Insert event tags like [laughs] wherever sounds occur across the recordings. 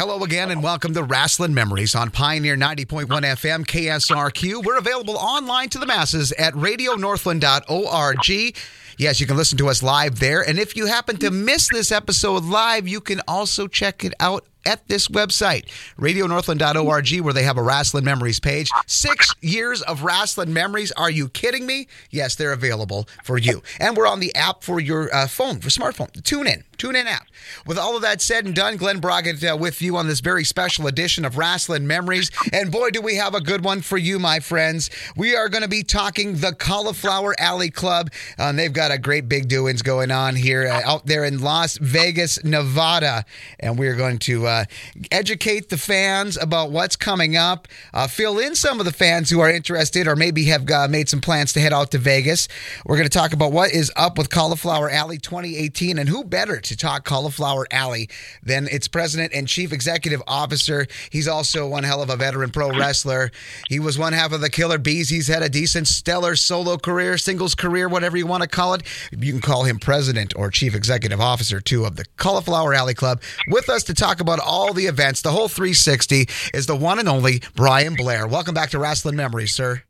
Hello again, and welcome to Wrestling Memories on Pioneer 90.1 FM KSRQ. We're available online to the masses at radionorthland.org. Yes, you can listen to us live there. And if you happen to miss this episode live, you can also check it out at this website, radionorthland.org, where they have a Wrestling Memories page. Six years of Wrestling Memories. Are you kidding me? Yes, they're available for you. And we're on the app for your uh, phone, for smartphone. Tune in. Tune in app. With all of that said and done, Glen Braget uh, with you on this very special edition of Wrestling Memories. And boy, do we have a good one for you, my friends. We are going to be talking the Cauliflower Alley Club. Uh, and they've got a great big doings going on here uh, out there in Las Vegas, Nevada. And we're going to uh, educate the fans about what's coming up, uh, fill in some of the fans who are interested or maybe have uh, made some plans to head out to Vegas. We're going to talk about what is up with Cauliflower Alley 2018 and who better to talk Cauliflower Alley than its president and chief executive officer. He's also one hell of a veteran pro wrestler. He was one half of the Killer Bees. He's had a decent, stellar solo career, singles career, whatever you want to call it. You can call him president or chief executive officer, too, of the Cauliflower Alley Club. With us to talk about all the events, the whole 360, is the one and only Brian Blair. Welcome back to Wrestling Memories, sir.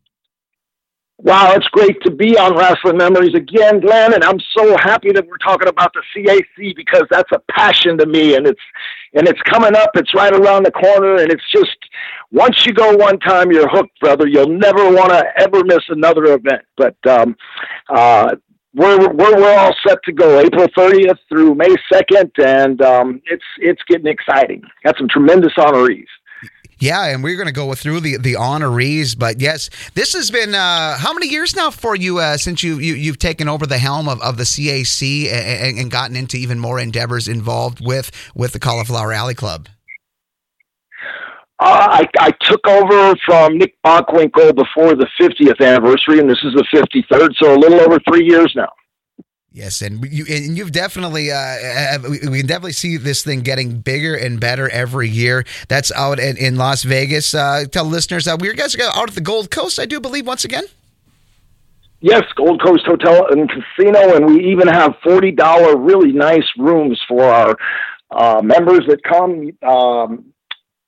Wow, it's great to be on Wrestling Memories again, Glen, and I'm so happy that we're talking about the CAC because that's a passion to me, and it's and it's coming up. It's right around the corner, and it's just once you go one time, you're hooked, brother. You'll never want to ever miss another event. But um, uh, we're we're we're all set to go April 30th through May 2nd, and um, it's it's getting exciting. Got some tremendous honorees. Yeah, and we're going to go through the the honorees. But yes, this has been uh, how many years now for you uh, since you, you have taken over the helm of, of the CAC and, and, gotten into even more endeavors involved with with the Cauliflower Alley Club. Uh, I, I took over from Nick Bockwinkel before the 50th anniversary, and this is the 53rd, so a little over three years now. Yes, and you and you've definitely uh, we can definitely see this thing getting bigger and better every year. That's out in, in Las Vegas. Uh, tell listeners that uh, we guys go out at the Gold Coast, I do believe, once again. Yes, Gold Coast Hotel and Casino, and we even have forty dollar really nice rooms for our uh, members that come. Um,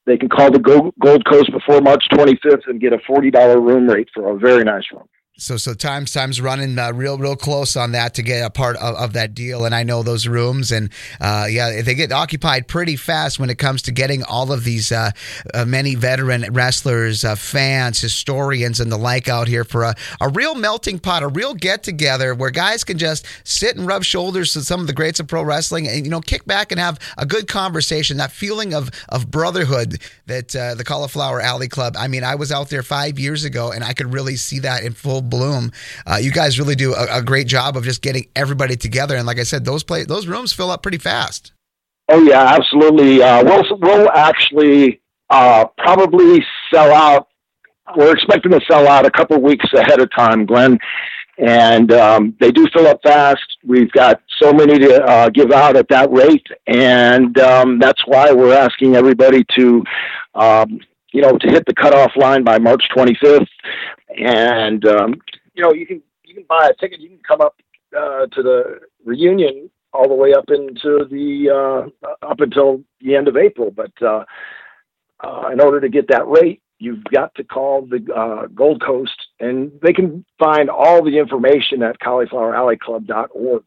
they can call the Gold Coast before March 25th and get a forty dollar room rate for a very nice room. So so times times running uh, real real close on that to get a part of, of that deal, and I know those rooms, and uh, yeah, they get occupied pretty fast when it comes to getting all of these uh, uh many veteran wrestlers, uh, fans, historians, and the like out here for a, a real melting pot, a real get together where guys can just sit and rub shoulders with some of the greats of pro wrestling, and you know kick back and have a good conversation. That feeling of of brotherhood that uh, the Cauliflower Alley Club. I mean, I was out there five years ago, and I could really see that in full bloom. Uh, you guys really do a, a, great job of just getting everybody together. And like I said, those play those rooms fill up pretty fast. Oh yeah, absolutely. Uh, we'll we'll actually uh, probably sell out. We're expecting to sell out a couple weeks ahead of time, Glen. And um, they do fill up fast. We've got so many to uh, give out at that rate, and um, that's why we're asking everybody to um, you know, to hit the cutoff line by March 25th. And, um, you know, you can, you can buy a ticket. You can come up uh, to the reunion all the way up into the, uh, up until the end of April. But uh, uh, in order to get that rate, you've got to call the uh, Gold Coast, and they can find all the information at caulifloweralleyclub.org.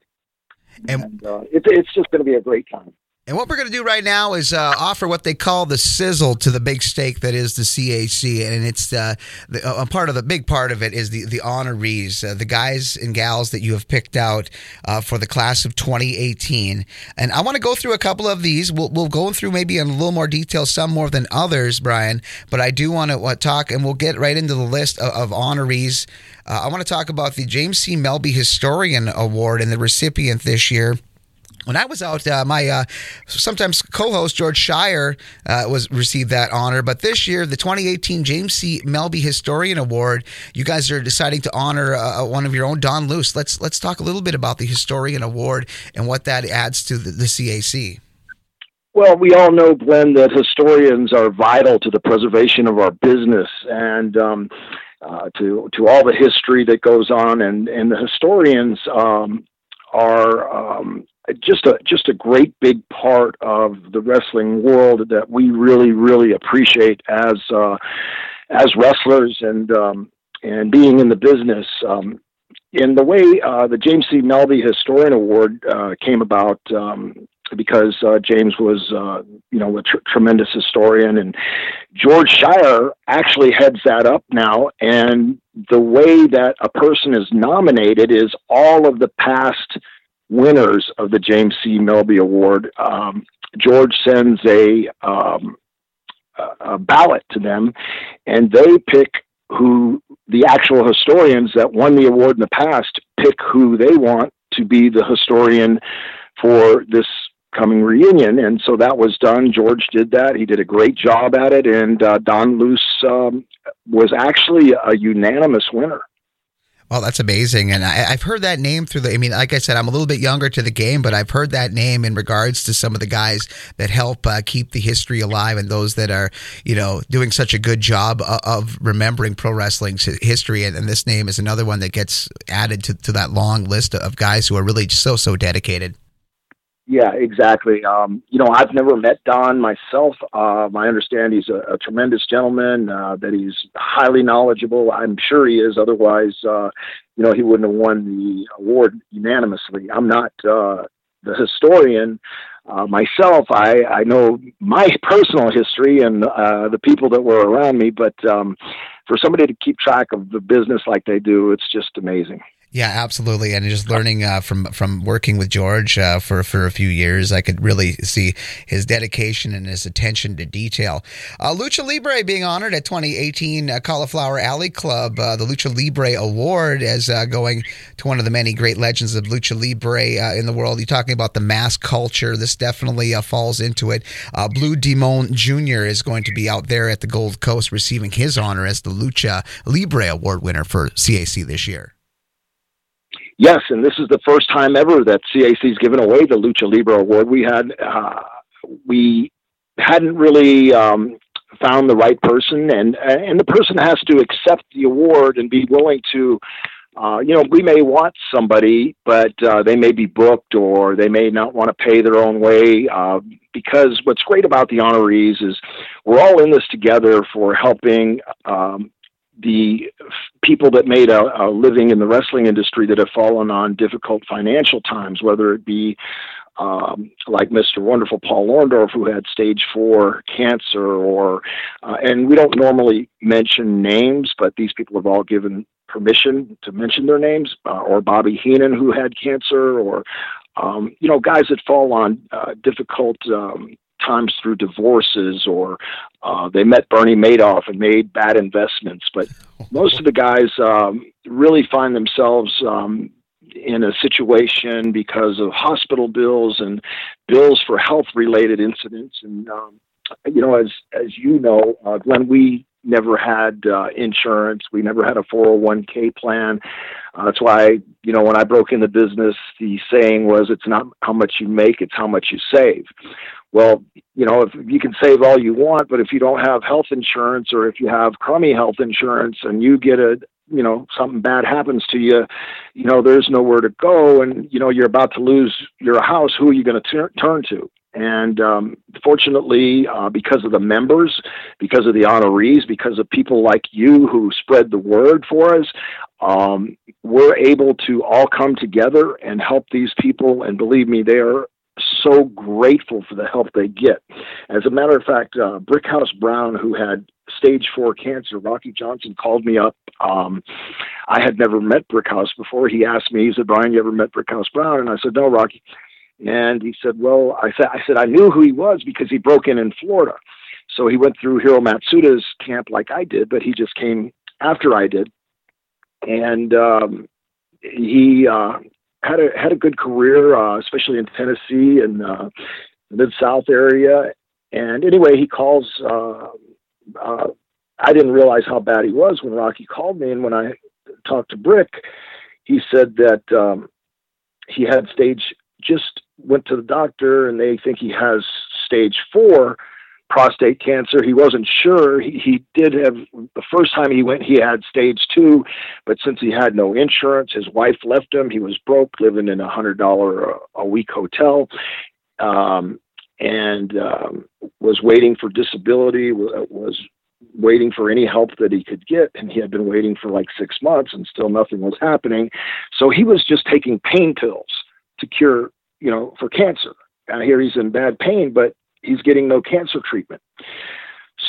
And, and uh, it, it's just going to be a great time. And what we're going to do right now is uh, offer what they call the sizzle to the big steak that is the CAC, and it's uh, the, a part of the big part of it is the the honorees, uh, the guys and gals that you have picked out uh, for the class of 2018. And I want to go through a couple of these. We'll we'll go through maybe in a little more detail, some more than others, Brian. But I do want to uh, talk, and we'll get right into the list of, of honorees. Uh, I want to talk about the James C. Melby Historian Award and the recipient this year when I was out, uh, my uh, sometimes co-host George Schire uh, was received that honor. But this year, the 2018 James C. Melby Historian Award, you guys are deciding to honor uh, uh, one of your own, Don Luce. Let's let's talk a little bit about the Historian Award and what that adds to the, the CAC. Well, we all know, Glen, that historians are vital to the preservation of our business and um, uh, to to all the history that goes on, and and the historians um, are um, just a just a great big part of the wrestling world that we really really appreciate as uh, as wrestlers and um, and being in the business. Um, in the way uh, the James C. Melby Historian Award uh, came about, um, because uh, James was, uh, you know, a tr- tremendous historian, and George Schire actually heads that up now. And the way that a person is nominated is all of the past winners of the James C. Melby Award. Um, George sends a, um, a ballot to them, and they pick who the actual historians that won the award in the past pick who they want to be the historian for this coming reunion. And so that was done. George did that. He did a great job at it. And uh, Don Luce um, was actually a unanimous winner. Well, that's amazing. And I, have heard that name through the, I mean, like I said, I'm a little bit younger to the game, but I've heard that name in regards to some of the guys that help uh, keep the history alive and those that are, you know, doing such a good job of, of remembering pro wrestling's history. And, and, this name is another one that gets added to, to that long list of guys who are really so, so dedicated. Yeah, exactly. Um, you know, I've never met Don myself. Um, I understand he's a, a tremendous gentleman, uh, that he's highly knowledgeable. I'm sure he is. Otherwise, uh, you know, he wouldn't have won the award unanimously. I'm not uh, the historian uh, myself. I, I know my [laughs] personal history and uh, the people that were around me, but um, for somebody to keep track of the business like they do, it's just amazing. Yeah, absolutely. And just learning uh, from from working with George uh, for for a few years, I could really see his dedication and his attention to detail. Uh, Lucha Libre being honored at 2018 uh, Cauliflower Alley Club, uh, the Lucha Libre Award, as uh, going to one of the many great legends of Lucha Libre in the world. You're talking about the mass culture. This definitely falls into it. Blue Demon Jr. is going to be out there at the Gold Coast receiving his honor as the Lucha Libre Award winner for CAC this year. Yes, and this is the first time ever that CAC's given away the Lucha Libre Award. We had uh, we hadn't really um, found the right person, and and the person has to accept the award and be willing to. Uh, you know, we may want somebody, but uh, they may be booked or they may not want to pay their own way. Uh, because what's great about the honorees is we're all in this together for helping um, the people that made a, a, living in the wrestling industry that have fallen on difficult financial times, whether it be um, like Mr. Wonderful Paul Orndorff, who had stage four cancer, or uh, and we don't normally mention names, but these people have all given permission to mention their names, uh, or Bobby Heenan, who had cancer, or um, you know, guys that fall on uh, difficult um, times through divorces or uh, they met Bernie Madoff and made bad investments. But most of the guys um, really find themselves um, in a situation because of hospital bills and bills for health related incidents. And, um, you know, as, as you know, uh, Glen, we never had uh, insurance. We never had a 401k plan. Uh, that's why, you know, when I broke into business, the saying was, it's not how much you make, it's how much you save. Well, you know, if you can save all you want, but if you don't have health insurance or if you have crummy health insurance and you get a, you know, something bad happens to you, you know, there's nowhere to go and, you know, you're about to lose your house, who are you going to turn to? And um, fortunately, uh, because of the members, because of the honorees, because of people like you who spread the word for us, um, we're able to all come together and help these people. And believe me, they are so grateful for the help they get. As a matter of fact, uh, Brickhouse Brown, who had stage four cancer, Rocky Johnson called me up. Um, I had never met Brickhouse before. He asked me, he said, Brian, you ever met Brickhouse Brown? And I said, no, Rocky. And he said, well, I said, I said, I knew who he was because he broke in in Florida. So he went through Hiro Matsuda's camp like I did, but he just came after I did. And um, he uh, had a had a good career, uh, especially in Tennessee and uh, mid South area. And anyway, he calls. Uh, uh, I didn't realize how bad he was when Rocky called me, and when I talked to Brick, he said that um, he had stage. Just went to the doctor, and they think he has stage four prostate cancer. He wasn't sure. He, he did have the first time he went, he had stage two, but since he had no insurance, his wife left him. He was broke, living in a hundred dollar a week hotel, um, and um, was waiting for disability. Was waiting for any help that he could get, and he had been waiting for like six months, and still nothing was happening. So he was just taking pain pills to cure, you know, for cancer. I hear he's in bad pain, but he's getting no cancer treatment.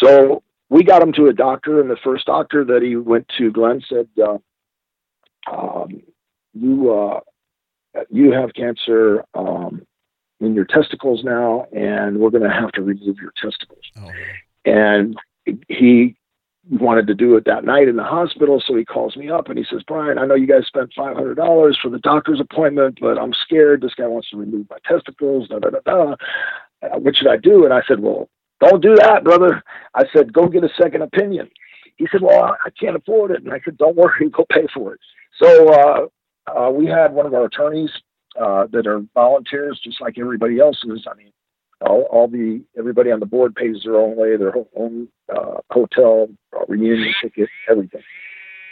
So we got him to a doctor, and the first doctor that he went to, Glen said, uh, um, "You uh, you have cancer um, in your testicles now, and we're going to have to remove your testicles." Oh. And he wanted to do it that night in the hospital, so he calls me up and he says, "Brian, I know you guys spent five hundred dollars for the doctor's appointment, but I'm scared. This guy wants to remove my testicles." Da da da da. Uh, what should I do? And I said, well, don't do that, brother. I said, go get a second opinion. He said, well, I can't afford it. And I said, don't worry, [laughs] go pay for it. So uh, uh, we had one of our attorneys uh, that are volunteers, just like everybody else is. I mean, all, all the everybody on the board pays their own way, their own uh, hotel, uh, reunion ticket, everything.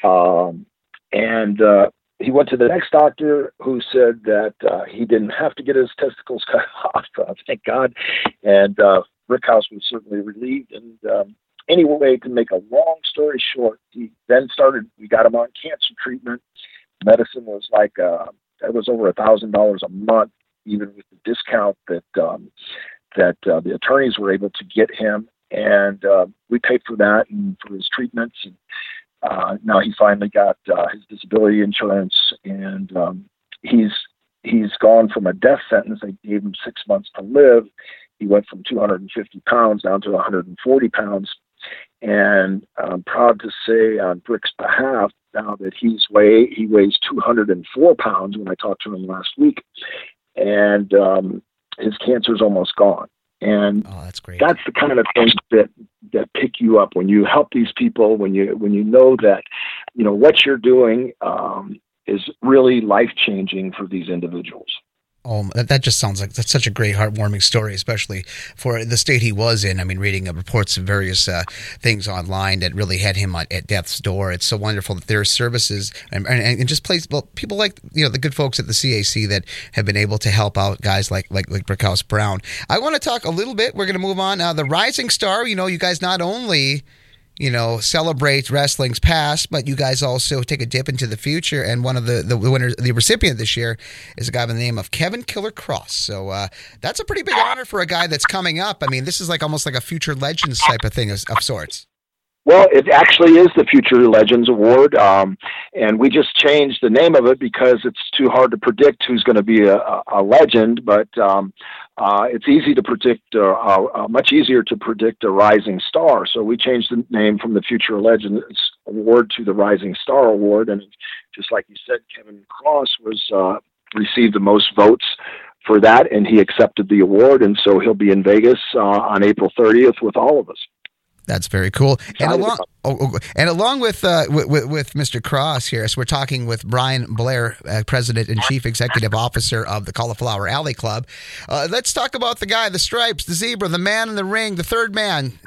Um, and uh, he went to the next doctor who said that uh, he didn't have to get his testicles [laughs] cut off. Uh, thank God. And uh, Brickhouse was certainly relieved. And um, anyway, to make a long story short, he then started. We got him on cancer treatment. Medicine was like uh, that was over a thousand dollars a month, even with the discount that um, that uh, the attorneys were able to get him. And uh, we paid for that and for his treatments. And uh, now he finally got uh, his disability insurance, and um, he's he's gone from a death sentence. They gave him six months to live. He went from 250 pounds down to 140 pounds, and I'm proud to say on Brick's behalf now that he's weigh he weighs 204 pounds. When I talked to him last week, and um, his cancer's almost gone. And oh, that's great. That's the kind of things that that pick you up when you help these people. When you when you know that you know what you're doing um, is really life changing for these individuals. Oh, that, just sounds like that's such a great, heartwarming story, especially for the state he was in. I mean, reading reports of various uh, things online that really had him at, at, death's door. It's so wonderful that there are services and, and, and just place well, people like you know the good folks at the CAC that have been able to help out guys like like like Brickhouse Brown. I want to talk a little bit. We're going to move on. Uh, the Rising Star. You know, you guys not only you know, celebrate wrestling's past, but you guys also take a dip into the future. And one of the the winners, the recipient this year, is a guy by the name of Kevin Killer Cross. So uh, that's a pretty big honor for a guy that's coming up. I mean, this is like almost like a future legends type of thing of, of sorts. Well, it actually is the Future Legends Award, um, and we just changed the name of it because it's too hard to predict who's going to be a, a legend. But um, uh, it's easy to predict, uh, uh, much easier to predict a rising star. So we changed the name from the Future Legends Award to the Rising Star Award, and just like you said, Kevin Cross was uh, received the most votes for that, and he accepted the award, and so he'll be in Vegas uh, on April 30th with all of us. That's very cool. And along, oh, oh, and along with, uh, with, with Mr. Cross here, so we're talking with Brian Blair, uh, President and Chief Executive Officer of the Cauliflower Alley Club. Uh, let's talk about the guy, the stripes, the zebra, the man in the ring, the third man.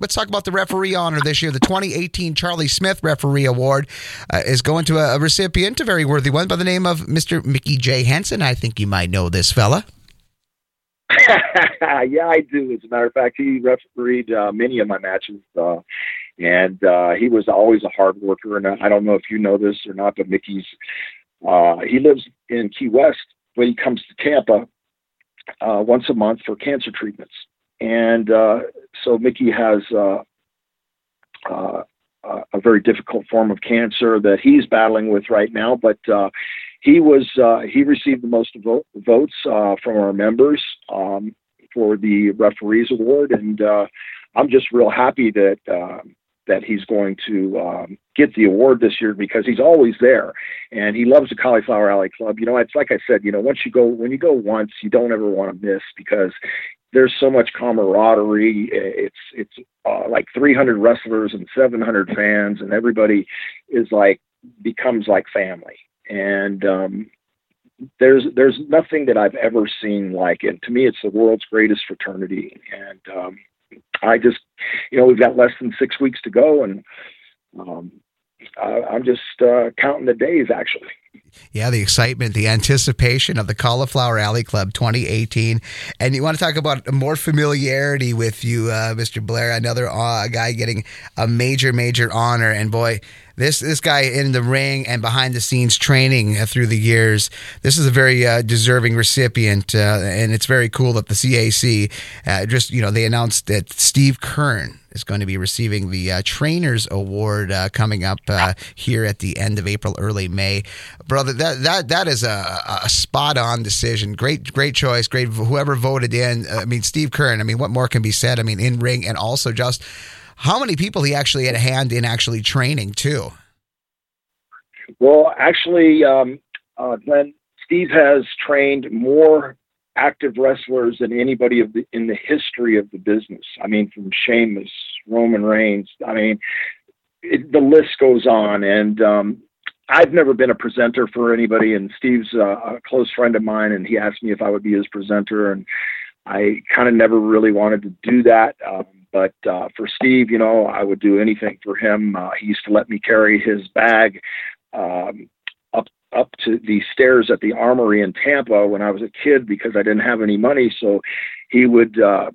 Let's talk about the referee honor this year. The 2018 Charlie Smith Referee Award uh, is going to a, a recipient, a very worthy one, by the name of Mr. Mickey J. Henson. I think you might know this fella. [laughs] yeah, I do. As a matter of fact, he refereed uh, many of my matches, uh, and uh, he was always a hard worker. And I don't know if you know this or not, but Mickey's uh, he lives in Key West, but he comes to Tampa uh, once a month for cancer treatments. And uh, so Mickey has uh, uh, a very difficult form of cancer that he's battling with right now, but uh, he was uh, he received the most vote, votes uh, from our members um, for the referees award, and uh, I'm just real happy that uh, that he's going to um, get the award this year because he's always there, and he loves the Cauliflower Alley Club. You know, it's like I said, you know, once you go when you go once, you don't ever want to miss because there's so much camaraderie. It's it's uh, like 300 wrestlers and 700 fans, and everybody is like becomes like family and um, there's there's nothing that I've ever seen like it. To me, it's the world's greatest fraternity, and um, I just, you know, we've got less than six weeks to go, and um, uh, I'm just uh, counting the days, actually. Yeah, the excitement, the anticipation of the Cauliflower Alley Club 2018. And you want to talk about more familiarity with you, uh, Mr. Blair, another uh, guy getting a major, major honor. And boy, this this guy in the ring and behind the scenes training through the years. This is a very uh, deserving recipient, uh, and it's very cool that the CAC uh, just you know they announced that Steve Keirn is going to be receiving the uh, Trainers Award uh, coming up uh, here at the end of April, early May. Brother, that that that is a, a spot on decision. Great, great choice. Great, whoever voted in. I mean, Steve Keirn. I mean, what more can be said? I mean, in ring and also just how many people he actually had a hand in actually training too. Well, actually, um, uh, Glen, Steve has trained more active wrestlers than anybody the, in the history of the business. I mean, from Sheamus, Roman Reigns. I mean, it, the list goes on. And um, I've never been a presenter for anybody, and Steve's uh, a close friend of mine, and he asked me if I would be his presenter, and I kind of never really wanted to do that. Um, but uh, for Steve, you know, I would do anything for him. Uh, he used to let me carry his bag um, up up to the stairs at the Armory in Tampa when I was a kid because I didn't have any money. So he would, uh,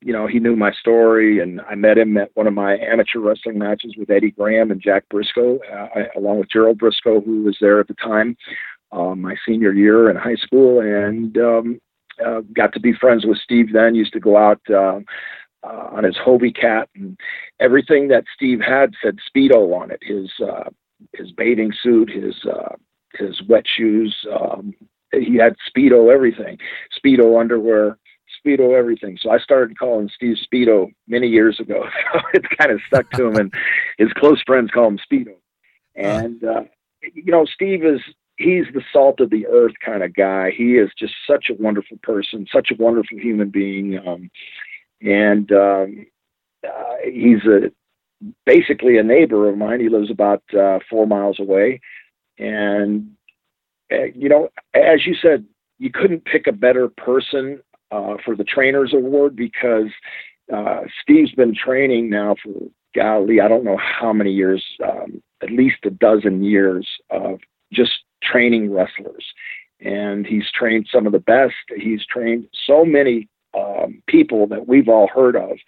you know, he knew my story, and I met him at one of my amateur wrestling matches with Eddie Graham and Jack Brisco, uh, along with Gerald Brisco, who was there at the time, uh, my senior year in high school, and um, uh, got to be friends with Steve. Then used to go out. Uh, uh, on his Hobie cat and everything that Steve had said Speedo on it. His uh, his bathing suit, his uh, his wet shoes. Um, he had Speedo everything, Speedo underwear, Speedo everything. So I started calling Steve Speedo many years ago. [laughs] So it's kind of stuck to him, and his close friends call him Speedo. And uh, you know, Steve is he's the salt of the earth kind of guy. He is just such a wonderful person, such a wonderful human being. Um, and um, uh, he's a basically a neighbor of mine. He lives about uh, four miles away, and uh, you know, as you said, you couldn't pick a better person uh, for the trainers award because uh, Steve's been training now for golly, I don't know how many years, um, at least a dozen years of just training wrestlers. And he's trained some of the best. He's trained so many um, people that we've all heard of,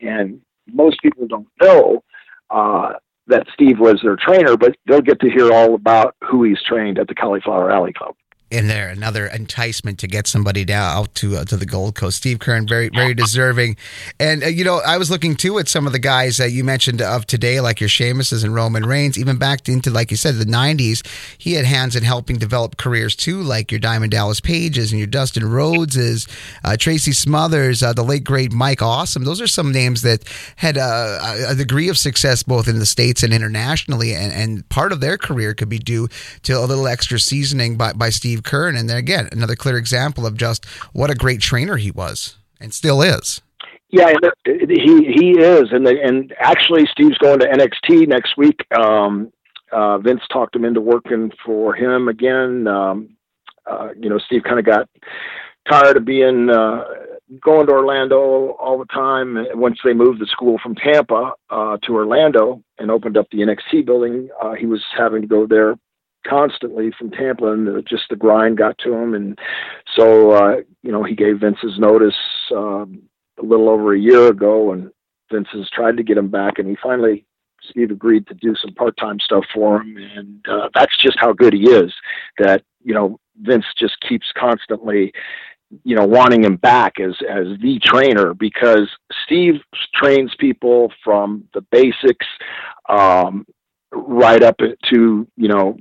and most people don't know uh, that Steve was their trainer, but they'll get to hear all about who he's trained at the Cauliflower Alley Club in there another enticement to get somebody down out to uh, to the Gold Coast. Steve Keirn, very very deserving, and uh, you know I was looking too at some of the guys that you mentioned of today, like your Sheamuses and Roman Reigns, even back into like you said the '90s. He had hands in helping develop careers too, like your Diamond Dallas Pages and your Dustin Rhodeses, uh, Tracy Smothers, uh, the late great Mike Awesome. Those are some names that had uh, a degree of success both in the states and internationally, and, and part of their career could be due to a little extra seasoning by by Steve Steve Keirn. And then again, another clear example of just what a great trainer he was and still is. Yeah, he he is, and the, and actually, Steve's going to NXT next week. Um, uh, Vince talked him into working for him again. Um, uh, you know, Steve kind of got tired of being uh, going to Orlando all the time. Once they moved the school from Tampa uh, to Orlando and opened up the NXT building, uh, he was having to go there constantly from Tampa, and the, just the grind got to him. And so, uh, you know, he gave Vince's notice um, a little over a year ago, and Vince has tried to get him back, and he finally Steve agreed to do some part-time stuff for him, and uh, that's just how good he is. That you know, Vince just keeps constantly you know wanting him back as as the trainer because Steve trains people from the basics um, right up to you know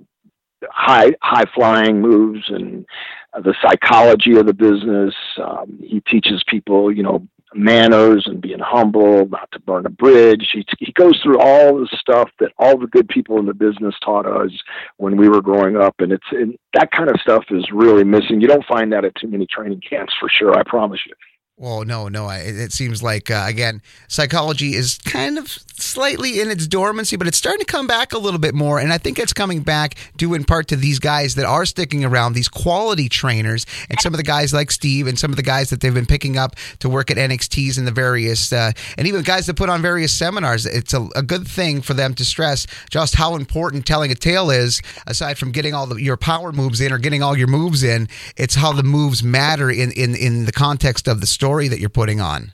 high high flying moves and the psychology of the business. Um, he teaches people, you know, manners and being humble, not to burn a bridge. He, he goes through all the stuff that all the good people in the business taught us when we were growing up, and it's and that kind of stuff is really missing. You don't find that at too many training camps for sure. I promise you. Well, no, no. It seems like uh, again, psychology is kind of slightly in its dormancy, but it's starting to come back a little bit more. And I think it's coming back due in part to these guys that are sticking around, these quality trainers, and some of the guys like Steve, and some of the guys that they've been picking up to work at NXTs and the various, uh, and even guys that put on various seminars. It's a, a, good thing for them to stress just how important telling a tale is. Aside from getting all the, your power moves in or getting all your moves in, it's how the moves matter in in in the context of the story story that you're putting on.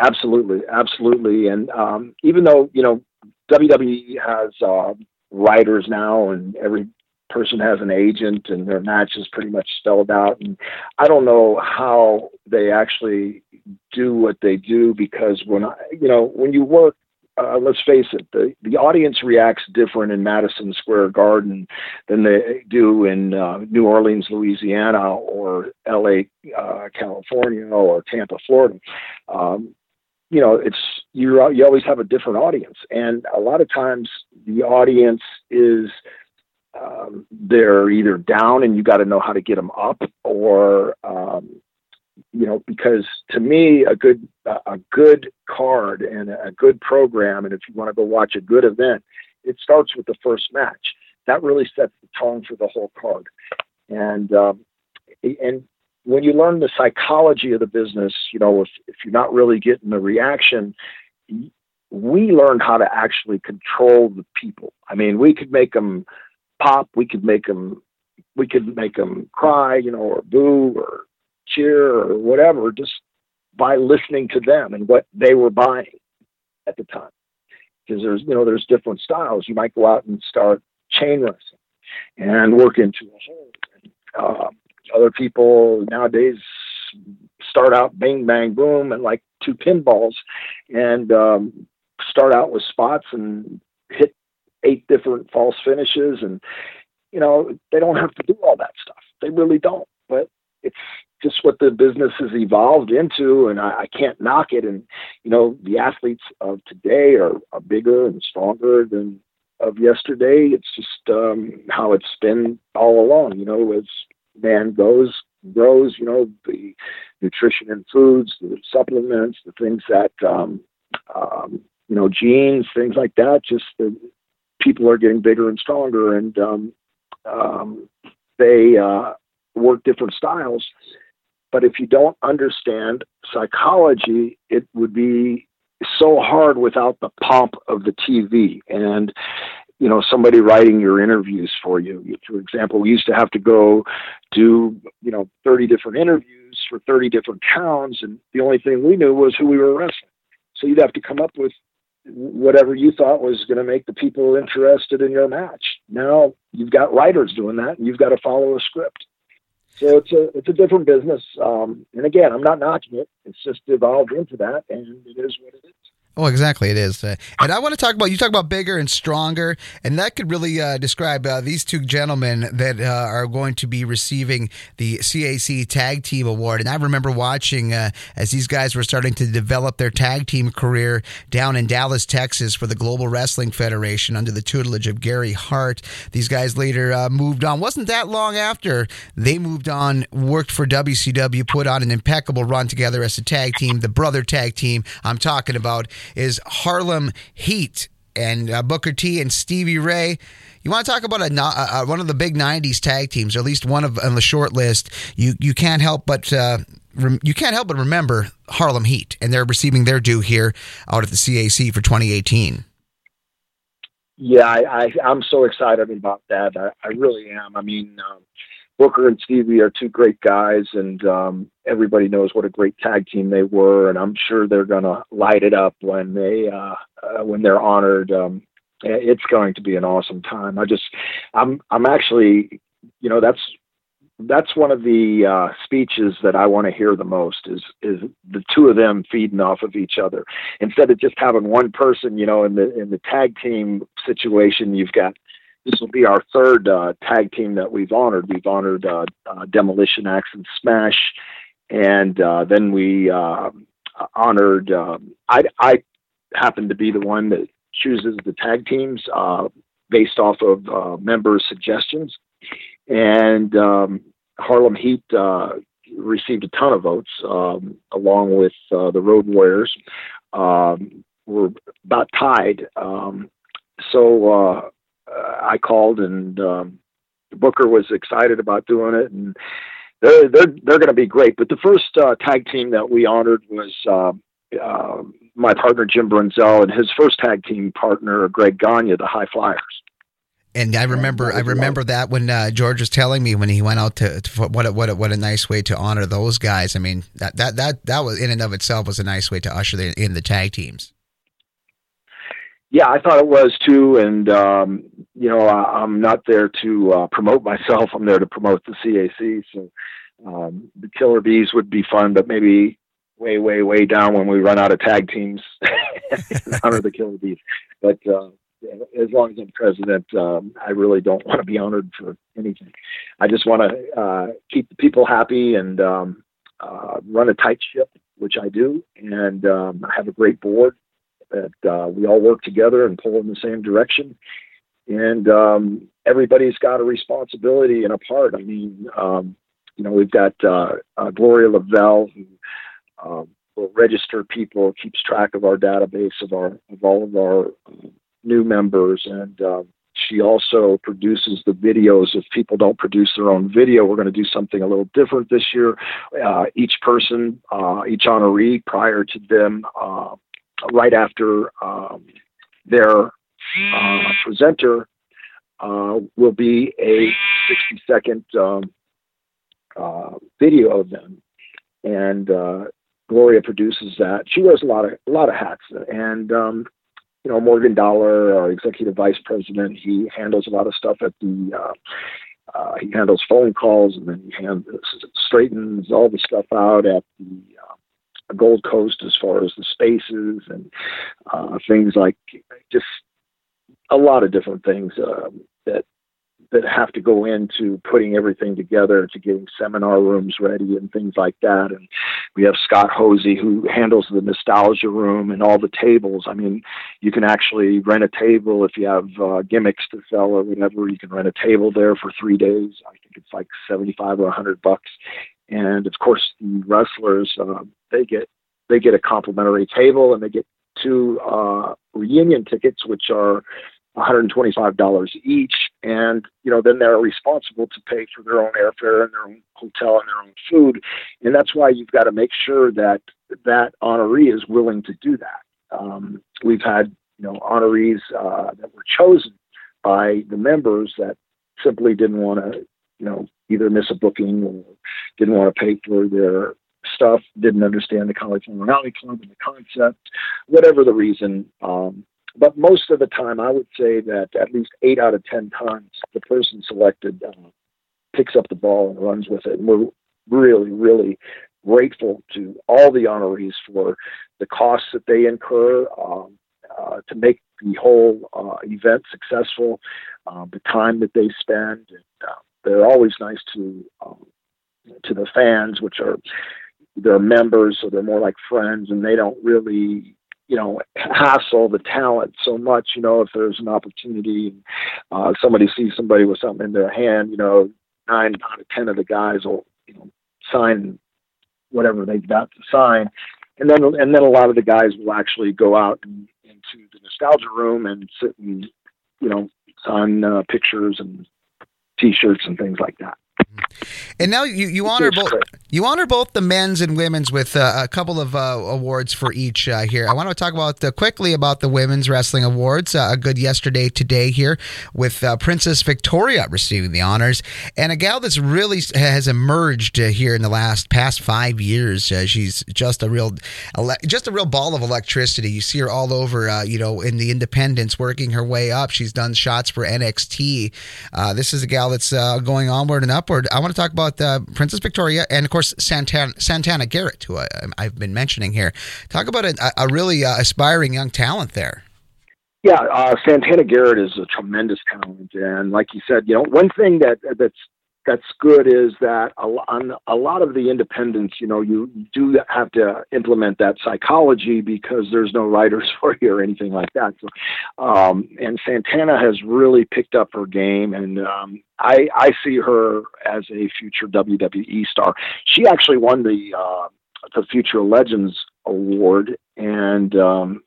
Absolutely, absolutely, and um, even though you know WWE has uh, writers now, and every person has an agent, and their match is pretty much spelled out, and I don't know how they actually do what they do because when I, you know, when you work uh, let's face it, the, the audience reacts different in Madison Square Garden than they do in uh, New Orleans, Louisiana, or LA, uh, California, or Tampa, Florida. Um, you know, it's you you always have a different audience, and a lot of times the audience is um, they're either down and you got to know how to get them up, or um, you know, because to me, a good a good card and a good program, and if you want to go watch a good event, it starts with the first match. That really sets the tone for the whole card. And um, and when you learn the psychology of the business, you know, if if you're not really getting the reaction, we learned how to actually control the people. I mean, we could make them pop, we could make them we could make them cry, you know, or boo or cheer or whatever just by listening to them and what they were buying at the time. Because there's, you know, there's different styles. You might go out and start chain wrestling and work into a hole. Uh, other people nowadays start out bang, bang, boom, and like two pinballs and um, start out with spots and hit eight different false finishes. And, you know, they don't have to do all that stuff. They really don't. But it's just what the business has evolved into, and I, I can't knock it. And you know, the athletes of today are, are bigger and stronger than of yesterday. It's just um, how it's been all along. You know, as man goes grows, you know, the nutrition and foods, the supplements, the things that um, um, you know, genes, things like that. Just the people are getting bigger and stronger, and um, um, they uh, work different styles. But if you don't understand psychology, it would be so hard without the pomp of the TV and you know somebody writing your interviews for you. For example, we used to have to go do you know 30 different interviews for 30 different towns, and the only thing we knew was who we were wrestling. So you'd have to come up with whatever you thought was going to make the people interested in your match. Now you've got writers doing that, and you've got to follow a script. So it's a it's a different business. Um, and again, I'm not knocking it. It's just evolved into that, and it is what it is. Oh, exactly, it is. Uh, and I want to talk about you talk about bigger and stronger, and that could really uh, describe uh, these two gentlemen that uh, are going to be receiving the CAC Tag Team Award. And I remember watching uh, as these guys were starting to develop their tag team career down in Dallas, Texas, for the Global Wrestling Federation under the tutelage of Gary Hart. These guys later uh, moved on. wasn't that long after they moved on, worked for WCW, put on an impeccable run together as a tag team, the brother tag team. I'm talking about is Harlem Heat and uh, Booker T and Stevie Ray. You want to talk about a, uh, one of the big '90s tag teams, or at least one of on the short list. You you can't help but uh, rem, you can't help but remember Harlem Heat, and they're receiving their due here out at the CAC for 2018. Yeah, I, I am so excited about that. I, I really am. I mean, um, Booker and Stevie are two great guys, and um, everybody knows what a great tag team they were. And I'm sure they're going to light it up when they uh, uh, when they're honored. Um, it's going to be an awesome time. I just, I'm, I'm actually, you know, that's that's one of the uh, speeches that I want to hear the most is is the two of them feeding off of each other instead of just having one person. You know, in the in the tag team situation, you've got this will be our third uh, tag team that we've honored. We've honored uh, uh, Demolition Axe and Smash, and uh, then we uh, honored. Um, I, I happen to be the one that chooses the tag teams uh, based off of members' suggestions, and um, Harlem Heat received a ton of votes, um, along with the Road Warriors. Um, we're about tied. Um, so uh, I called, and um, Booker was excited about doing it, and they're they're they're going to be great. But the first uh, tag team that we honored was uh, uh, my partner Jim Brunzell and his first tag team partner Greg Gagne, the High Flyers. And I remember, I remember that when uh, George was telling me when he went out to, to what a, what a, what a nice way to honor those guys. I mean that that that that was in and of itself was a nice way to usher in the tag teams. Yeah, I thought it was too, and um, you know I, am not there to uh, promote [laughs] myself. I'm there to promote the CAC. So um, the Killer Bees would be fun, but maybe way, way, way down when we run out of tag teams [laughs] honor the Killer Bees. But uh, as long as I'm president, um, I really don't want to be honored for anything. I just want to uh, keep the people happy and um, uh, run a tight ship, which I do, and um, I have a great board that uh, we all work together and pull in the same direction. And um, everybody's got a responsibility and a part. I mean, um, you know, we've got uh, uh, Gloria Lavelle who um, will register people, keeps track of our database of our of all of our uh, new members, and um, she also produces the videos. If people don't produce their own video, we're going to do something a little different this year. Uh, each person, uh, each honoree, prior to them, uh, right after um, their uh, presenter, uh, will be a 60 second um, uh, video of them. And Gloria produces that. She wears a lot of a lot of hats, and um, you know, Morgan Dollar, our executive vice president, he handles a lot of stuff at the. Uh, uh, he handles phone calls and then he handles, straightens all the stuff out at the Gold Coast as far as the spaces and uh, things like just a lot of different things uh, that that have to go into putting everything together to getting seminar rooms ready and things like that. And we have Scott Hosey who handles the nostalgia room and all the tables. I mean, you can actually rent a table if you have uh, gimmicks to sell or whatever. You can rent a table there for three days. I think it's like seventy-five or a hundred bucks. And of course, the wrestlers uh, they get they get a complimentary table and they get two uh, reunion tickets, which are $125 each. And, you know, then they're responsible to pay for their own airfare and their own hotel and their own food. And that's why you've got to make sure that that honoree is willing to do that. Um, we've had, you know, honorees uh, that were chosen by the members that simply didn't want to, you know, either miss a booking or didn't want to pay for their stuff, didn't understand the Cauliflower Alley Club and the concept, whatever the reason. Um, but most of the time, I would say that at least eight out of 10 times, the person selected uh, picks up the ball and runs with it. And we're really, really grateful to all the honorees for the costs that they incur um, uh, to make the whole uh, event successful, um, the time that they spend. And, uh, they're always nice to um, to the fans, which are they're members, so they're more like friends, and they don't really you know hassle the talent so much you know if there's an opportunity uh somebody sees somebody with something in their hand you know nine out of ten of the guys will you know sign whatever they've got to sign. And then and then a lot of the guys will actually go out and, into the nostalgia room and sit and you know sign uh, pictures and t-shirts and things like that and now you, you honor both you honor both the men's and women's with uh, a couple of uh, awards for each uh, here. I want to talk about uh, quickly about the women's wrestling awards. Uh, a good yesterday today here with uh, Princess Victoria receiving the honors, and a gal that's really has emerged here in the last past five years. she's just a real just a real ball of electricity. You see her all over, you know, in the independents, working her way up. She's done shots for NXT. this is a gal that's going onward and upward. I want to talk about uh, Princess Victoria and, of course, Santana, Santana Garrett, who I, have been mentioning here. Talk about a, a really uh, aspiring young talent there. Yeah, uh, Santana Garrett is a tremendous talent, and like you said, you know, one thing that that's that's good is that a, on a lot of the independents, you know, you do have to implement that psychology because there's no writers [laughs] for you or anything like that. So, um, and Santana has really picked up her game, and um, I, I see her as a future WWE star. She actually won the uh, the Future Legends Award, and um,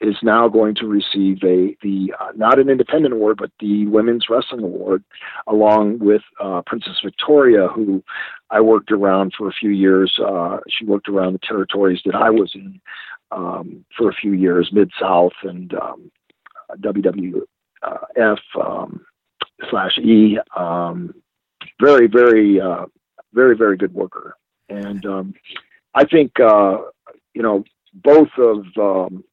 is now going to receive a the uh, not an independent award but the women's wrestling award along with uh, princess victoria who i worked around for a few years uh, she worked around the territories that i was in um, for a few years mid south and um, wwf um, slash e um, very very uh, very very good worker. And um, i think uh, you know both of um,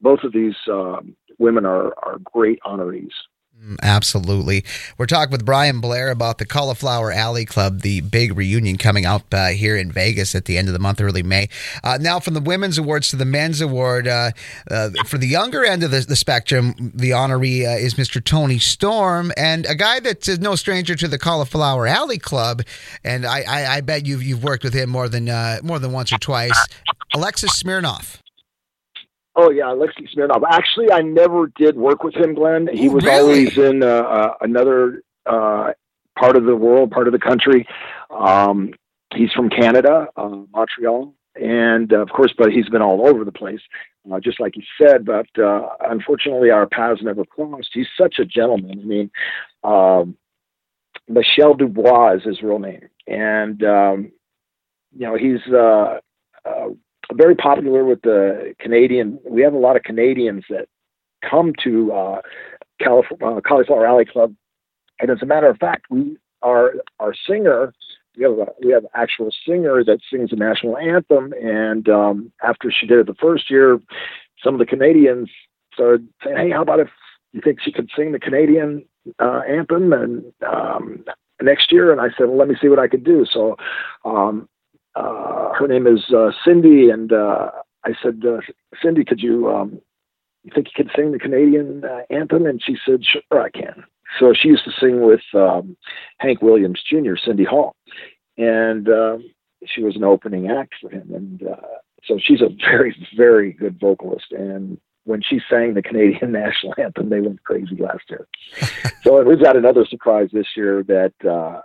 both of these um, women are, are great honorees. Mm, absolutely. We're talking with Brian Blair about the Cauliflower Alley Club, the big reunion coming up uh, here in Vegas at the end of the month, early May. Uh, now, from the women's awards to the men's award, uh, uh for the younger end of the, the spectrum, the honoree uh, is Mr. Tony Storm, and a guy that's no stranger to the Cauliflower Alley Club. And I, I, I bet you've you've worked with him more than uh, more than once or twice. Alexis Smirnoff. Oh yeah, Alexei Smirnoff. Actually, I never did work with him, Glen. He was really? always in uh, uh, another uh, part of the world, part of the country. Um, he's from Canada, uh, Montreal, and uh, of course, but he's been all over the place, uh, just like you said. But unfortunately, our paths never crossed. He's such a gentleman. I mean, um, Michel Dubois is his real name, and um, you know he's very popular with the Canadian. We have a lot of Canadians that come to uh, California, uh, Cauliflower Alley Club, and as a matter of fact, we are our singer. We have a, we have an actual singer that sings the national anthem, and um, after she did it the first year, some of the Canadians started saying, "Hey, how about if you think she could sing the Canadian uh, anthem and um, next year?" And I said, "Well, let me see what I could do." So um, uh, her name is uh, Cindy, and uh, I said, uh, Cindy, could you, um, you think you could sing the Canadian uh, anthem? And she said, sure, I can. So she used to sing with um, Hank Williams Jr., Cindy Hall, and um, she was an opening act for him. And uh, so she's a very, very good vocalist. And when she sang the Canadian [laughs] national anthem, they went crazy last year. [laughs] so we've got another surprise this year that uh, uh,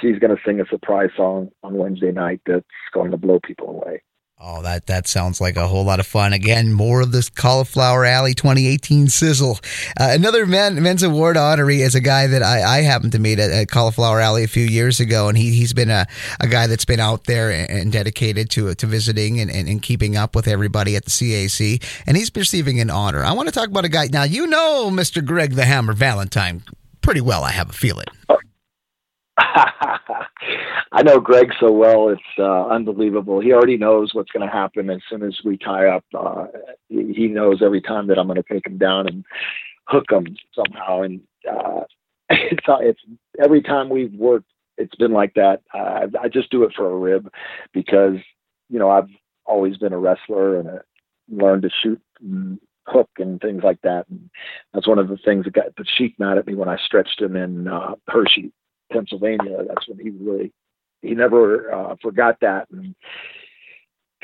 she's going to sing a surprise song on Wednesday night that's going to blow people away. Oh, that that sounds like a whole lot of fun. Again, more of this Cauliflower Alley 2018 sizzle. Uh, another men, men's award honoree is a guy that I, I happened to meet at, at, Cauliflower Alley a few years ago, and he, he's been a, a guy that's been out there and, and dedicated to to visiting and, and, and, keeping up with everybody at the CAC, and he's receiving an honor. I want to talk about a guy. Now, you know Mr. Greg the Hammer Valentine pretty well, I have a feeling. Oh, I know Greg so well; it's uh, unbelievable. He already knows what's going to happen as soon as we tie up. Uh, he knows every time that I'm going to take him down and hook him somehow. And uh, [laughs] it's it's every time we've worked, it's been like that. Uh, I just do it for a rib because you know I've always been a wrestler and a, learned to shoot and hook and things like that. And that's one of the things that got the Sheik mad at me when I stretched him in uh, Hershey Pennsylvania. That's when he really he never uh, forgot that and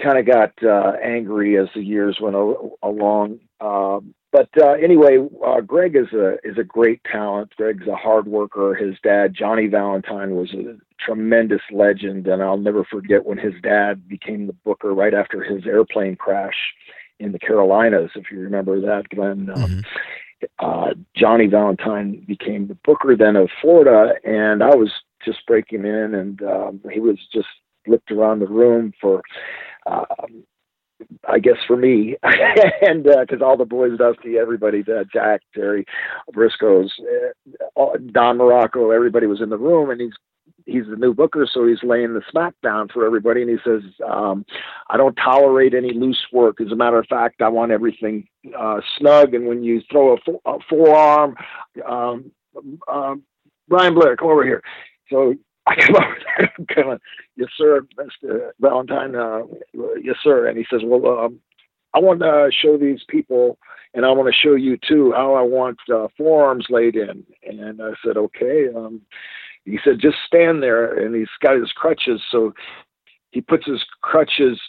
kind of got uh, angry as the years went along. Um, but uh, anyway, uh, Greg is a is a great talent. Greg's a hard worker. His dad, Johnny Valentine, was a tremendous legend, and I'll never forget when his dad became the booker right after his airplane crash in the Carolinas. If you remember that, Glen. Um, mm-hmm uh, Johnny Valentine became the booker then of Florida, and I was just breaking in, and um, he was just looked around the room for, um, I guess for me, [laughs] and because uh, all the boys, Dusty, everybody, uh, Jack, Terry, Briscoes, uh, Don Muraco, everybody was in the room, and he's he's the new booker, so he's laying the smack down for everybody. And he says, um, "I don't tolerate any loose work. As a matter of fact, I want everything uh, snug. And when you throw a, fo- a forearm, um, um, Brian Blair, come over here." So I come [laughs] over there. I'm kind of, yes, sir, Mr. Valentine. Uh, yes, sir. And he says, "Well, um, I want to show these people." and I want to show you too how I want uh, forearms laid in. And I said, okay. Um, he said, just stand there. And he's got his crutches. So he puts his crutches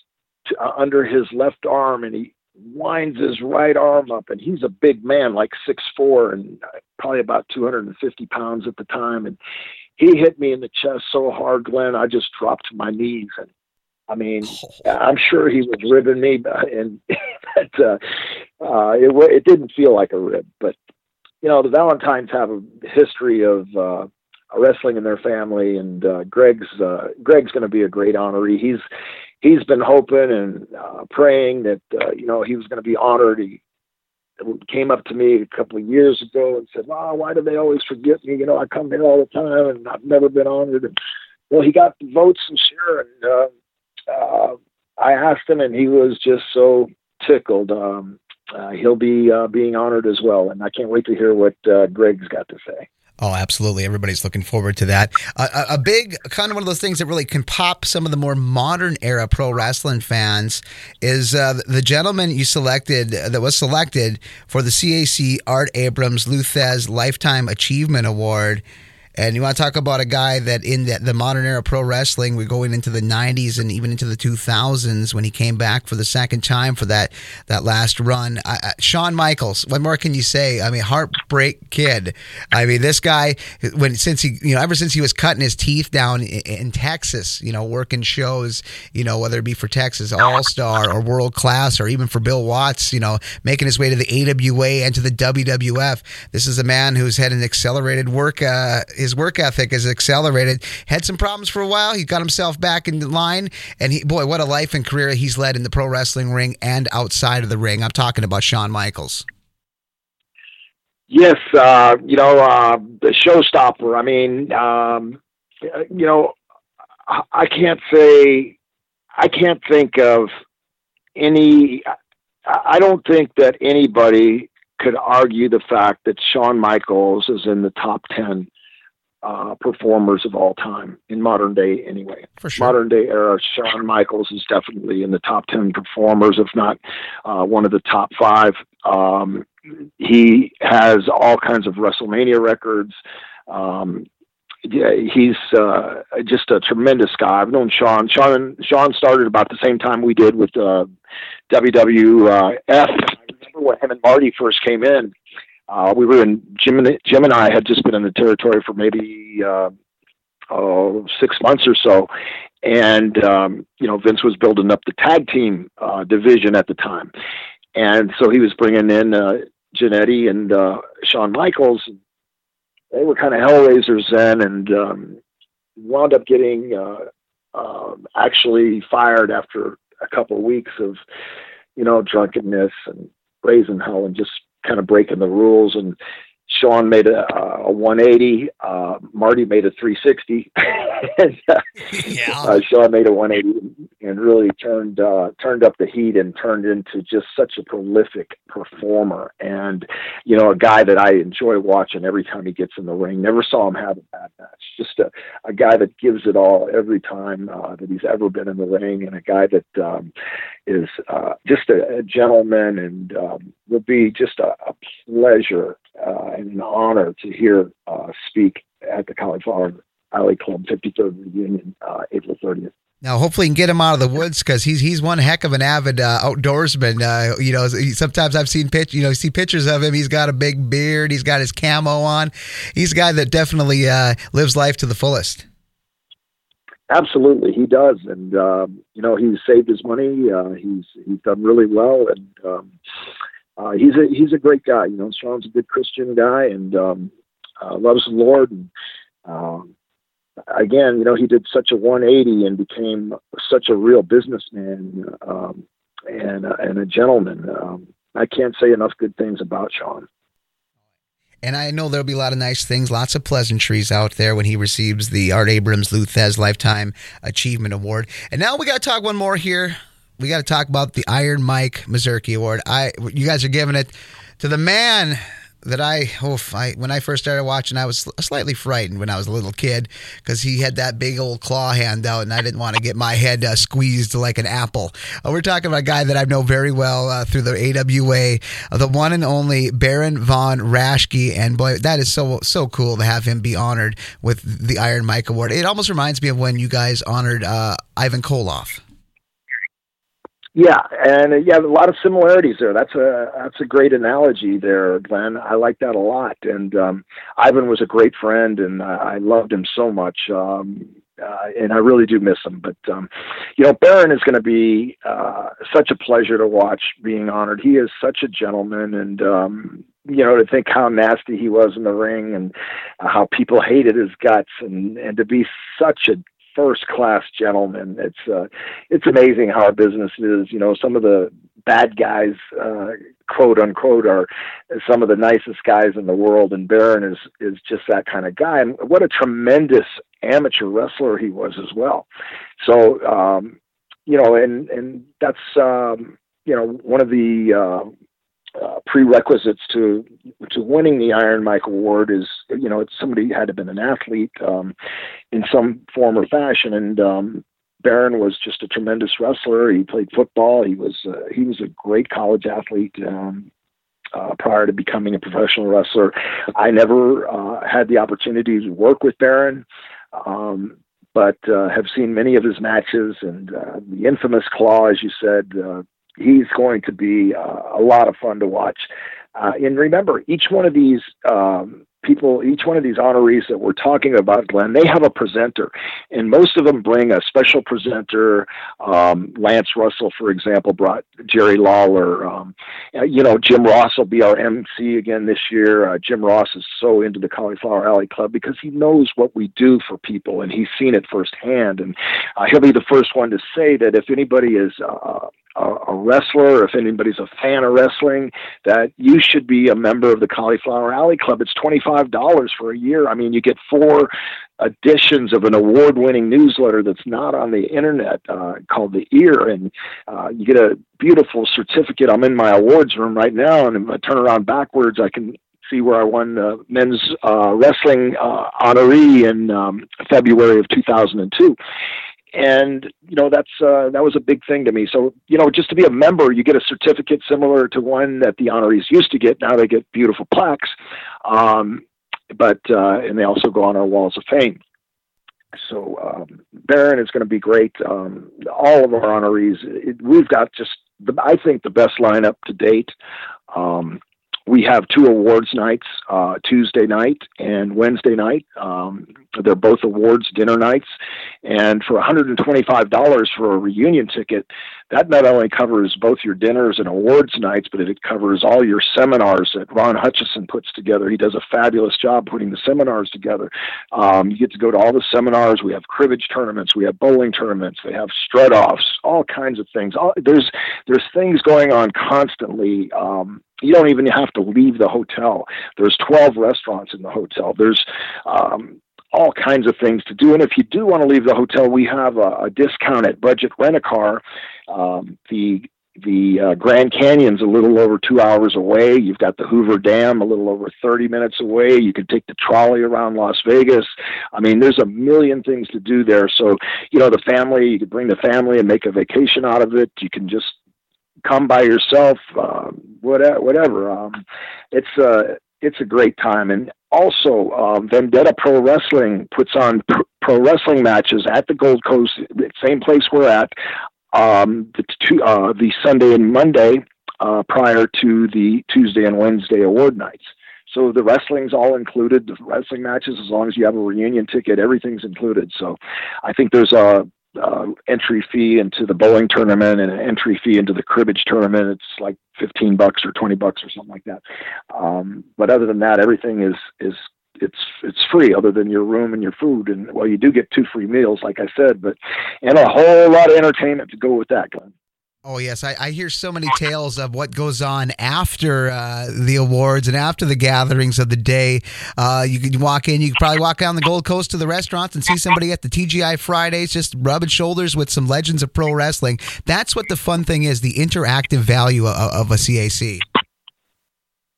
to, uh, under his left arm and he winds his right arm up. And he's a big man, like six four and probably about 250 pounds at the time. And he hit me in the chest so hard, Glen, I just dropped to my knees. And I mean, oh. I'm sure he was ribbing me, [laughs] and but, uh, uh, it it didn't feel like a rib. But you know, the Valentines have a history of uh, wrestling in their family, and uh, Greg's uh, Greg's going to be a great honoree. He's he's been hoping and uh, praying that uh, you know he was going to be honored. He came up to me a couple of years ago and said, "Wow, why do they always forget me? You know, I come here all the time and I've never been honored." And well, he got the votes and share, and uh, uh, I asked him, and he was just so tickled. Um, uh, he'll be uh, being honored as well, and I can't wait to hear what uh, Greg's got to say. Oh, absolutely. Everybody's looking forward to that. Uh, a, big, kind of one of those things that really can pop some of the more modern era pro wrestling fans is uh, the gentleman you selected, uh, that was selected for the CAC Art Abrams Lou Thesz Lifetime Achievement Award. And you want to talk about a guy that in the, the, modern era pro wrestling, we're going into the 90s and even into the 2000s when he came back for the second time for that that last run. I, Shawn Michaels, what more can you say? I mean, heartbreak kid. I mean, this guy, when since he, you know, ever since he was cutting his teeth down in, in Texas, you know, working shows, you know, whether it be for Texas All Star or World Class or even for Bill Watts, you know, making his way to the AWA and to the WWF. This is a man who's had an accelerated work. Uh, his work ethic has accelerated. Had some problems for a while. He got himself back in line, and he, boy, what a life and career he's led in the pro wrestling ring and outside of the ring. I'm talking about Shawn Michaels. Yes, uh, you know uh, the showstopper. I mean, um, you know, I can't say, I can't think of any. I don't think that anybody could argue the fact that Shawn Michaels is in the top 10 uh, performers of all time in modern day, anyway. For sure. Modern day era, Shawn Michaels is definitely in the top 10 performers, if not uh, one of the top five. Um, he has all kinds of WrestleMania records. Um, yeah, he's uh, just a tremendous guy. I've known Shawn. Shawn Shawn started about the same time we did with uh, WWF. I remember when him and Marty first came in. Uh, we were in Jim and, I had just been in the territory for maybe uh, oh, six months or so, and um, you know Vince was building up the tag team uh, division at the time, and so he was bringing in uh, and uh, Shawn Michaels. They were kind of hellraisers then, and um, wound up getting uh, uh, actually fired after a couple of weeks of you know drunkenness and raising hell and just kind of breaking the rules. And Shawn made a, a 180. Uh, Marty made a 360. [laughs] and, uh, yeah. uh, Shawn made a 180 and really turned uh, turned up the heat and turned into just such a prolific performer. And you know, a guy that I enjoy watching every time he gets in the ring. Never saw him have a bad match. Just a, a guy that gives it all every time uh, that he's ever been in the ring, and a guy that um, is uh, just a, a gentleman and um, would be just a, a pleasure uh, and an honor to hear uh, speak at the College Cauliflower Alley Club 53rd reunion uh, April 30th. Now, hopefully, you can get him out of the woods because he's he's one heck of an avid uh, outdoorsman. Uh, you know, sometimes I've seen pitch, you know, see pictures of him. He's got a big beard. He's got his camo on. He's a guy that definitely uh, lives life to the fullest. Absolutely, he does, and um, you know, he's saved his money. Uh, he's he's done really well, and um, uh, he's a he's a great guy. You know, Shawn's a good Christian guy and um, uh, loves the Lord. And um, again, you know, he did such a 180 and became such a real businessman um, and uh, and a gentleman. Um, I can't say enough good things about Shawn. And I know there'll be a lot of nice things, lots of pleasantries out there when he receives the Art Abrams Lou Thesz Lifetime Achievement Award. And now we got to talk one more here we got to talk about the Iron Mike Mazurki Award. I you guys are giving it to the man that I, I when I first started watching, I was slightly frightened when I was a little kid because he had that big old claw hand out, and I didn't want to get my head uh, squeezed like an apple. Uh, we're talking about a guy that I know very well uh, through the AWA, uh, the one and only Baron von Raschke, and boy, that is so so cool to have him be honored with the Iron Mike Award. It almost reminds me of when you guys honored uh, Ivan Koloff. Yeah, and uh, yeah, a lot of similarities there. That's a that's a great analogy there, Glen. I like that a lot. And um, Ivan was a great friend, and I, I loved him so much. Um, uh, and I really do miss him. But um, you know, Baron is going to be uh, such a pleasure to watch being honored. He is such a gentleman, and um, you know, to think how nasty he was in the ring, and how people hated his guts, and and to be such a first class gentleman. It's uh, it's amazing how our business is. You know, some of the bad guys, uh, quote unquote, are some of the nicest guys in the world, and Baron is is just that kind of guy. And what a tremendous amateur wrestler he was as well. So, um, you know, and and that's um, you know one of the uh, uh, prerequisites to to winning the Iron Mike Award is you know it's somebody had to have been an athlete um, in some form or fashion, and um, Baron was just a tremendous wrestler. He played football. He was uh, he was a great college athlete. Um, uh, prior to becoming a professional wrestler, I never uh, had the opportunity to work with Baron, um, but uh, have seen many of his matches and uh, the infamous claw, as you said, uh, he's going to be uh, a lot of fun to watch. Uh, and remember, each one of these um, people, each one of these honorees that we're talking about, Glen, they have a presenter, and most of them bring a special presenter. Um, Lance Russell, for example, brought Jerry Lawler. Um, uh, you know, Jim Ross will be our MC again this year. Uh, Jim Ross is so into the Cauliflower Alley Club because he knows what we do for people, and he's seen it firsthand. And uh, he'll be the first one to say that if anybody is uh, a, wrestler, if anybody's a fan of wrestling, that you should be a member of the Cauliflower Alley Club. It's $25 for a year. I mean, you get four editions of an award winning newsletter that's not on the internet uh, called The Ear. And uh, you get a beautiful certificate. I'm in my awards room right now, and if I turn around backwards, I can see where I won uh, men's uh, wrestling uh, honoree in um, February of 2002 and you know that's uh, that was a big thing to me. So you know, just to be a member, you get a certificate similar to one that the honorees used to get. Now they get beautiful plaques, um, but uh, and they also go on our walls of fame. So um, Baron is going to be great. Um, all of our honorees, it, we've got just the, I think the best lineup to date. Um, we have two awards nights, uh, Tuesday night and Wednesday night. Um, they're both awards dinner nights. And for $125 for a reunion ticket, that not only covers both your dinners and awards nights, but it covers all your seminars that Ron Hutchison puts together. He does a fabulous job putting the seminars together. Um, you get to go to all the seminars. We have cribbage tournaments. We have bowling tournaments. They have strut offs, all kinds of things. All, there's, there's things going on constantly. Um, you don't even have to leave the hotel. There's 12 restaurants in the hotel. There's um, all kinds of things to do. And if you do want to leave the hotel, we have a, a discount at Budget Rent a Car. Um, the the uh, Grand Canyon's a little over two hours away. You've got the Hoover Dam a little over 30 minutes away. You can take the trolley around Las Vegas. I mean, there's a million things to do there. So, you know, the family, you could bring the family and make a vacation out of it. You can just come by yourself, uh, whatever. whatever. Um, it's uh, it's a great time, and also um, Vendetta Pro Wrestling puts on pr- pro wrestling matches at the Gold Coast, same place we're at, um, the two, uh, the Sunday and Monday uh, prior to the Tuesday and Wednesday award nights. So the wrestling's all included. The wrestling matches, as long as you have a reunion ticket, everything's included. So I think there's a uh, entry fee into the bowling tournament and an entry fee into the cribbage tournament. It's like 15 bucks or 20 bucks or something like that. Um, but other than that, everything is, is, it's, it's free other than your room and your food. And well, you do get two free meals, like I said, but, and a whole lot of entertainment to go with that, Glen. Oh yes, I, I, hear so many tales of what goes on after uh, the awards and after the gatherings of the day. Uh, you can walk in, you can probably walk down the Gold Coast to the restaurants and see somebody at the TGI Fridays just rubbing shoulders with some legends of pro wrestling. That's what the fun thing is—the interactive value of, of a CAC.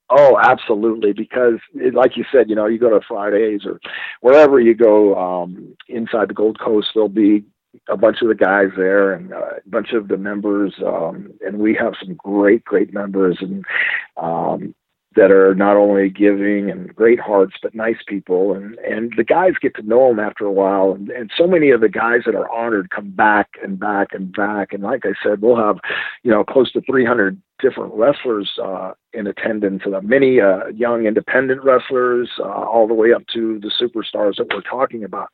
Oh, absolutely. Because, like you said, you know, you go to Fridays or wherever you go um, inside the Gold Coast, there'll be a bunch of the guys there and a bunch of the members. Um, and we have some great, great members. And um, that are not only giving and great hearts, but nice people. And, and the guys get to know them after a while. And, and so many of the guys that are honored come back and back and back. And like I said, we'll have, you know, close to 300 different wrestlers uh, in attendance, uh, many uh, young independent wrestlers, uh, all the way up to the superstars that we're talking about.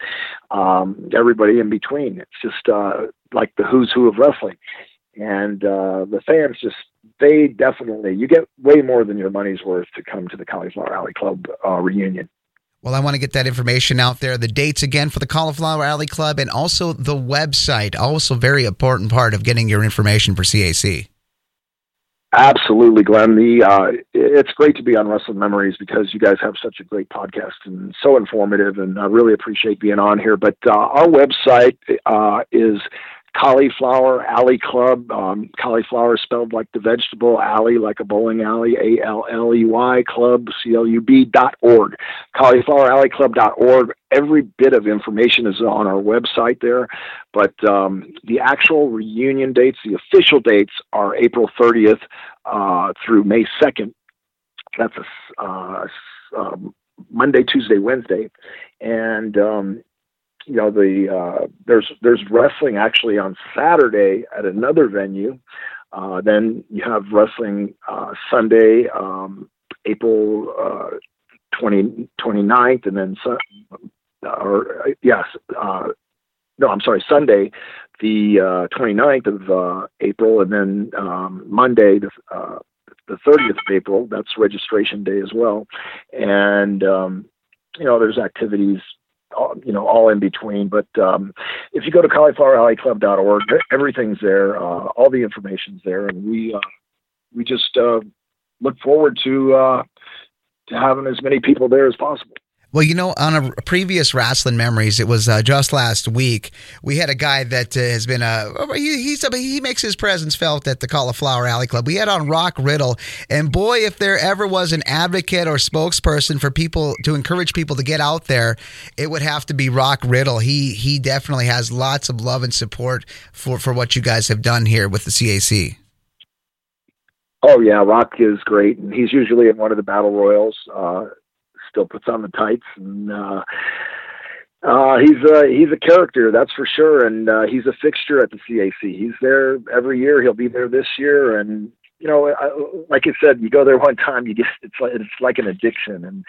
Um, everybody in between. It's just uh, like the who's who of wrestling. And uh, the fans just they definitely you get way more than your money's worth to come to the Cauliflower Alley Club reunion. Well, I want to get that information out there. The dates again for the Cauliflower Alley Club and also the website. Also, very important part of getting your information for CAC. Absolutely, Glen. The uh, it's great to be on Rasslin Memories because you guys have such a great podcast and so informative, and I really appreciate being on here. But uh, our website uh, is Cauliflower Alley Club. Um, cauliflower spelled like the vegetable, alley like a bowling alley, A L L E Y Club, C L U B dot org. Cauliflower Alley Club dot org. Every bit of information is on our website there, but um, the actual reunion dates, the official dates, are April 30th uh, through May 2nd. That's a uh, um, Monday, Tuesday, Wednesday, and um, you know the uh, there's there's wrestling actually on Saturday at another venue. Uh, then you have wrestling uh, Sunday, um, April uh, 20, 29th, and then or uh, yes, uh, no, I'm sorry, Sunday, the uh, 29th of uh, April, and then um, Monday, the uh, the 30th of April. That's registration day as well, and um, you know there's activities all, you know, all in between. But um, if you go to caulifloweralleyclub.org, everything's there. Uh, all the information's there, and we uh, we just uh, look forward to uh, to having as many people there as possible. Well, you know, on a previous wrestling memories, it was uh, just last week. We had a guy that uh, has been a he, he's a, he makes his presence felt at the Cauliflower Alley Club. We had on Rock Riddle, and boy, if there ever was an advocate or spokesperson for people to encourage people to get out there, it would have to be Rock Riddle. He he definitely has lots of love and support for for what you guys have done here with the CAC. Oh yeah, Rock is great, and he's usually in one of the battle royals. Uh, still puts on the tights and uh uh he's a he's a character that's for sure and uh he's a fixture at the CAC he's there every year he'll be there this year and you know I, like I said you go there one time you get it's like it's like an addiction and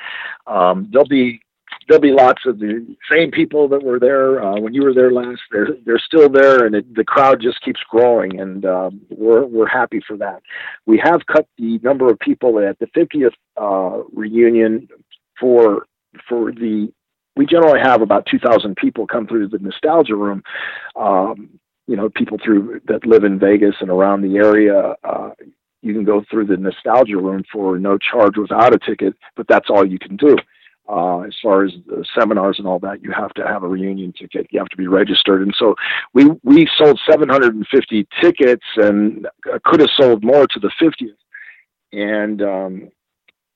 um there'll be there'll be lots of the same people that were there uh, when you were there last. They're they're still there, and it, the crowd just keeps growing, and um, we're we're happy for that. We have cut the number of people at the 50th uh, reunion for for the we generally have about 2,000 people come through the nostalgia room. Um, you know, people through that live in Vegas and around the area. Uh, you can go through the nostalgia room for no charge without a ticket, but that's all you can do. Uh, as far as the seminars and all that, you have to have a reunion ticket. You have to be registered, and so we we sold 750 tickets, and could have sold more to the 50th. And um,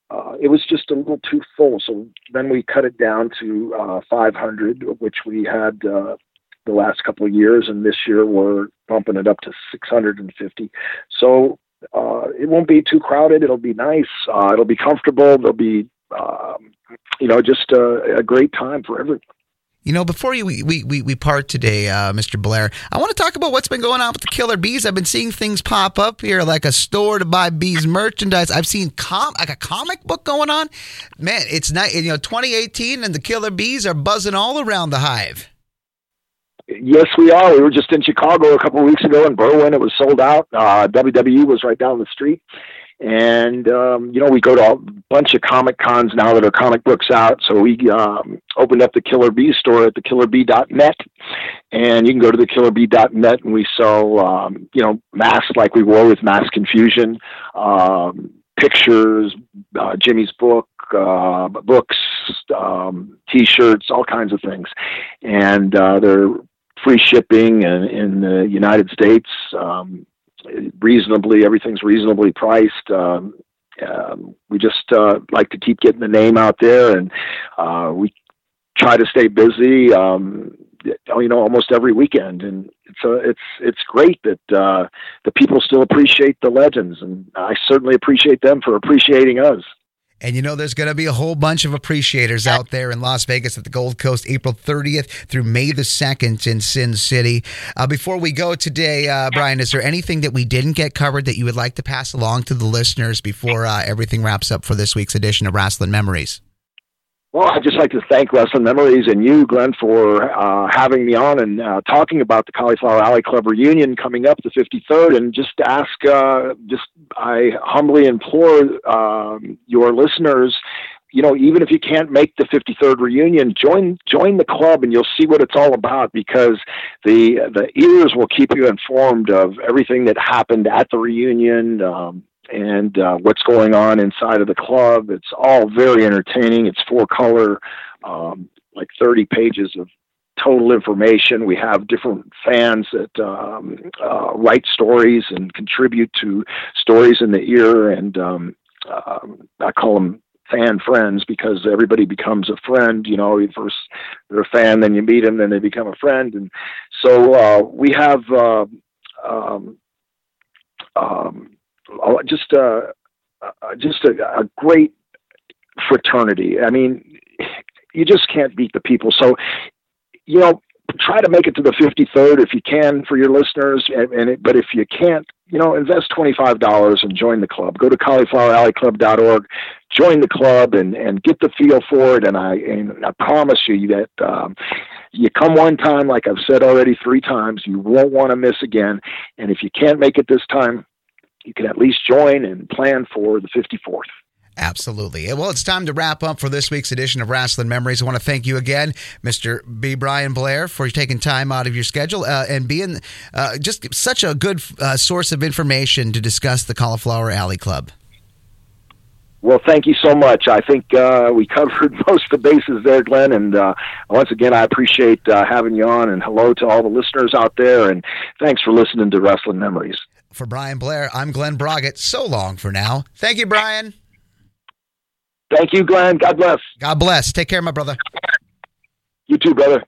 uh, it was just a little too full. So then we cut it down to uh, 500, which we had uh, the last couple of years, and this year we're bumping it up to 650. So uh, it won't be too crowded. It'll be nice. Uh, it'll be comfortable. There'll be, um, you know, just a, a great time for everyone. You know, before you, we, we, we part today, uh, Mr. Blair, I want to talk about what's been going on with the Killer Bees. I've been seeing things pop up here, like a store to buy bees merchandise. I've seen com like a comic book going on. Man, it's not you know 2018, and the Killer Bees are buzzing all around the hive. Yes, we are. We were just in Chicago a couple of weeks ago in Berwyn. It was sold out. Uh, WWE was right down the street. And, um, you know, we go to a bunch of comic cons now that are comic books out. So we um, opened up the Killer Bee store at the killerbee.net. And you can go to the killerbee.net and we sell, um, you know, masks like we wore with Mask Confusion, um, pictures, uh, Jimmy's book, uh, books, um, t-shirts, all kinds of things. And uh, they're free shipping in, in the United States. Um, reasonably, everything's reasonably priced. Um, um, we just uh, like to keep getting the name out there, and uh, we try to stay busy. Um, you know, almost every weekend, and it's uh, it's it's great that uh, the people still appreciate the legends, and I certainly appreciate them for appreciating us. And you know, there's going to be a whole bunch of appreciators out there in Las Vegas at the Gold Coast, April 30th through May the 2nd in Sin City. Uh, before we go today, uh, Brian, is there anything that we didn't get covered that you would like to pass along to the listeners before uh, everything wraps up for this week's edition of Rasslin Memories? Well, I'd just like to thank Rasslin Memories and you, Glen, for uh, having me on and uh, talking about the Cauliflower Alley Club reunion coming up, the 53rd, and just ask, uh, just I humbly implore um, your listeners, you know, even if you can't make the 53rd reunion, join join the club and you'll see what it's all about because the the ears will keep you informed of everything that happened at the reunion. Um, and uh, what's going on inside of the club. It's all very entertaining. It's four color, um, like 30 pages of total information. We have different fans that um, uh, write stories and contribute to stories in the ear, and um, uh, I call them fan friends because everybody becomes a friend. You know, you first they're a fan, then you meet them, then they become a friend, and so uh, we have. Uh, um, um, just a just a, a great fraternity. I mean, you just can't beat the people. So, you know, try to make it to the 53rd if you can for your listeners. And, and it, but if you can't, you know, invest $25 and join the club. Go to caulifloweralleyclub.org, join the club and, and get the feel for it. And I, and I promise you that, um, you come one time, like I've said already three times, you won't want to miss again. And if you can't make it this time, you can at least join and plan for the 54th. Absolutely. Well, it's time to wrap up for this week's edition of Rasslin Memories. I want to thank you again, Mr. B. Brian Blair, for taking time out of your schedule uh, and being uh, just such a good uh, source of information to discuss the Cauliflower Alley Club. Well, thank you so much. I think uh, we covered [laughs] most of the bases there, Glen. And uh, once again, I appreciate uh, having you on. And hello to all the listeners out there. And thanks for listening to Rasslin Memories. For Brian Blair, I'm Glen Braget. So long for now. Thank you, Brian. Thank you, Glen. God bless. God bless. Take care, my brother. You too, brother.